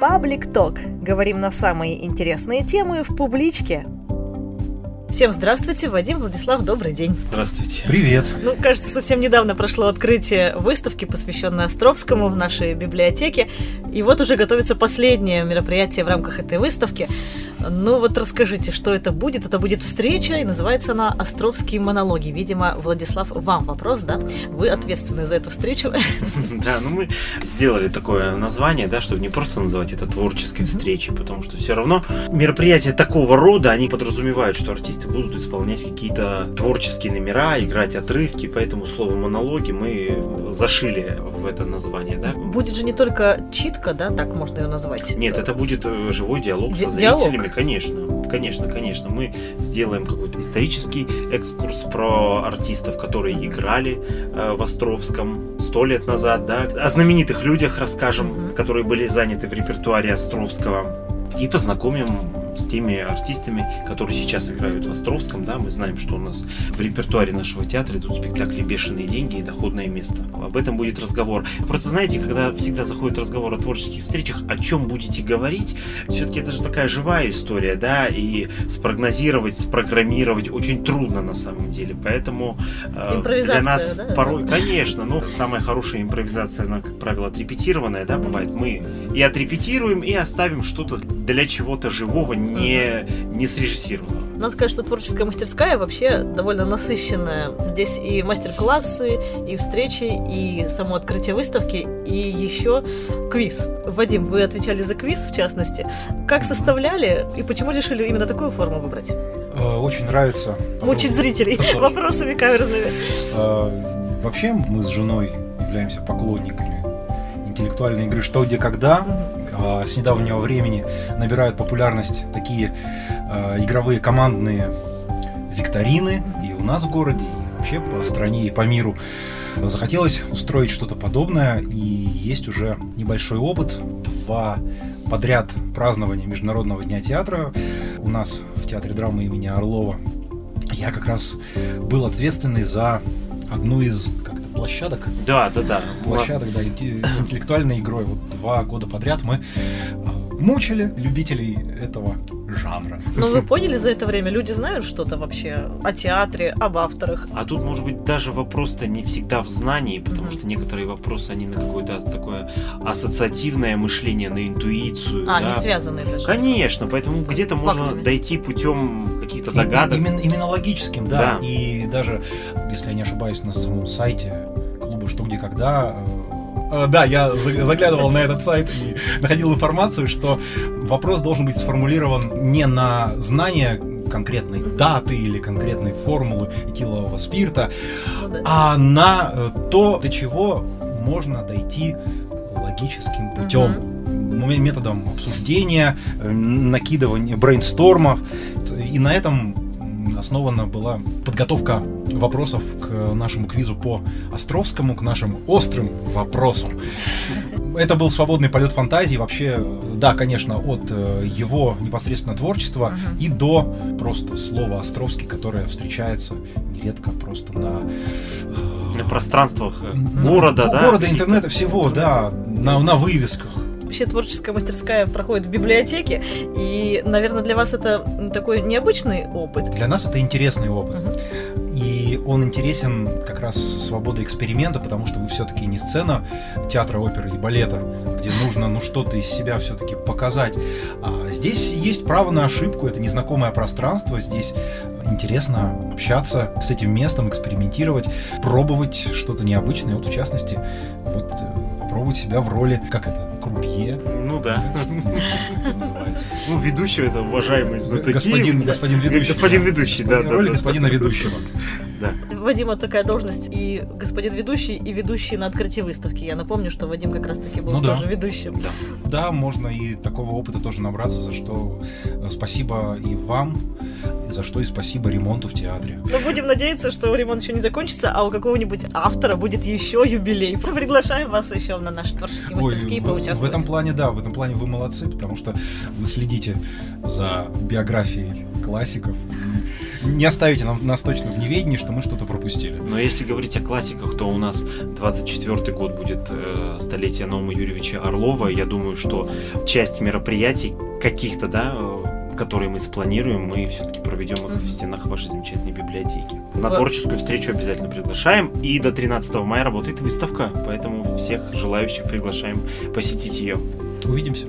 Паблик Ток. Говорим на самые интересные темы в публичке. Всем здравствуйте, Вадим, Владислав, добрый день. Здравствуйте. Привет. Ну, кажется, совсем недавно прошло открытие выставки, посвященной Островскому в нашей библиотеке. И вот уже готовится последнее мероприятие в рамках этой выставки. Ну вот расскажите, что это будет? Это будет встреча, и называется она «Островские монологи». Видимо, Владислав, вам вопрос, да? Вы ответственны за эту встречу. Да, ну мы сделали такое название, да, чтобы не просто называть это творческой встречей, потому что все равно мероприятия такого рода, они подразумевают, что артисты будут исполнять какие-то творческие номера, играть отрывки, поэтому слово монологи мы зашили в это название, да. Будет же не только читка, да, так можно ее назвать? Нет, это будет э, живой диалог Ди- со диалог? Зрителями, конечно. Конечно, конечно. Мы сделаем какой-то исторический экскурс про артистов, которые играли э, в Островском сто лет назад, да. О знаменитых людях расскажем, которые были заняты в репертуаре Островского. И познакомим с теми артистами, которые сейчас играют в Островском, да, мы знаем, что у нас в репертуаре нашего театра идут спектакли «Бешеные деньги» и «Доходное место». Об этом будет разговор. Просто знаете, когда всегда заходит разговор о творческих встречах, о чем будете говорить, все-таки это же такая живая история, да, и спрогнозировать, спрограммировать очень трудно на самом деле, поэтому э, для нас да, порой, это? конечно, но самая хорошая импровизация, она, как правило, отрепетированная, да, бывает. Мы и отрепетируем, и оставим что-то для чего-то живого, не, не срежиссированного. Надо сказать, что творческая мастерская вообще довольно насыщенная. Здесь и мастер-классы, и встречи, и само открытие выставки, и еще квиз. Вадим, вы отвечали за квиз, в частности. Как составляли и почему решили именно такую форму выбрать? Э, Очень нравится. Мучить зрителей вопросами каверзными. Э, Вообще мы с женой являемся поклонниками интеллектуальной игры «Что, где, когда». А С недавнего времени набирают популярность такие э, игровые командные викторины и у нас в городе, и вообще по стране и по миру. Захотелось устроить что-то подобное, и есть уже небольшой опыт. Два подряд празднования Международного дня театра у нас в Театре драмы имени Орлова. Я как раз был ответственный за одну из как-то площадок. Да, да, да. Площадок, да, инте- с интеллектуальной игрой. Вот два года подряд мы э, мучили любителей этого жанра. Но вы поняли за это время, люди знают что-то вообще о театре, об авторах. А тут, может быть, даже вопрос-то не всегда в знании, потому что некоторые вопросы, они на какое-то такое ассоциативное мышление, на интуицию. А, да. не связанные даже. Конечно, поэтому где-то можно Фактами. дойти путем каких-то И- догадок. Именно, именно логическим, да. Да. И даже, если я не ошибаюсь, на самом сайте клуба «Что, где, когда» э, да, я за- заглядывал на этот сайт и находил информацию, что вопрос должен быть сформулирован не на знание конкретной даты или конкретной формулы этилового спирта, а на э, то, до чего можно дойти логическим путем. методом обсуждения, э, накидывания, брейнстормов. И на этом основана была подготовка вопросов к нашему квизу по Островскому, к нашим острым вопросам. Это был свободный полет фантазии. Вообще, да, конечно, от э, его непосредственно творчества Мгм. и до просто слова Островский, которое встречается нередко просто на на пространствах э, на- города, ну, да? города, интернета, всего, да, на, на вывесках. Вообще творческая мастерская проходит в библиотеке, и, наверное, для вас это такой необычный опыт. Для нас это интересный опыт. Мгм. И он интересен как раз свободой эксперимента, потому что вы все-таки не сцена театра, оперы и балета, где нужно ну что-то из себя все-таки показать. А здесь есть право на ошибку, это незнакомое пространство, здесь интересно общаться с этим местом, экспериментировать, пробовать что-то необычное. Вот в частности, вот э, попробовать себя в роли, как это, крупье, Ну да. Ну, ведущий это уважаемый знатоки. Господин, господин ведущий. Господин ведущий, да, да. Роль господина ведущего. Да. Вадима такая должность и господин ведущий, и ведущий на открытии выставки. Я напомню, что Вадим как раз-таки был Ну да. тоже ведущим. Да, можно и такого опыта тоже набраться, за что э, спасибо и вам, и за что и спасибо ремонту в театре. Но будем надеяться, что ремонт еще не закончится, а у какого-нибудь автора будет еще юбилей. Приглашаем вас еще на наши творческие Ой, мастерские в, в этом плане, да, в этом плане вы молодцы, потому что вы следите за биографией классиков. Не оставите нам, нас точно в неведении, что мы что-то пропустили. Но если говорить о классиках, то у нас 24 год будет э, столетие Наума Юрьевича Орлова. Я думаю, что часть мероприятий каких-то, да, э, которые мы спланируем, мы все-таки проведем их в стенах вашей замечательной библиотеки. На творческую встречу обязательно приглашаем. И до 13 мая работает выставка, поэтому всех желающих приглашаем посетить ее. Увидимся.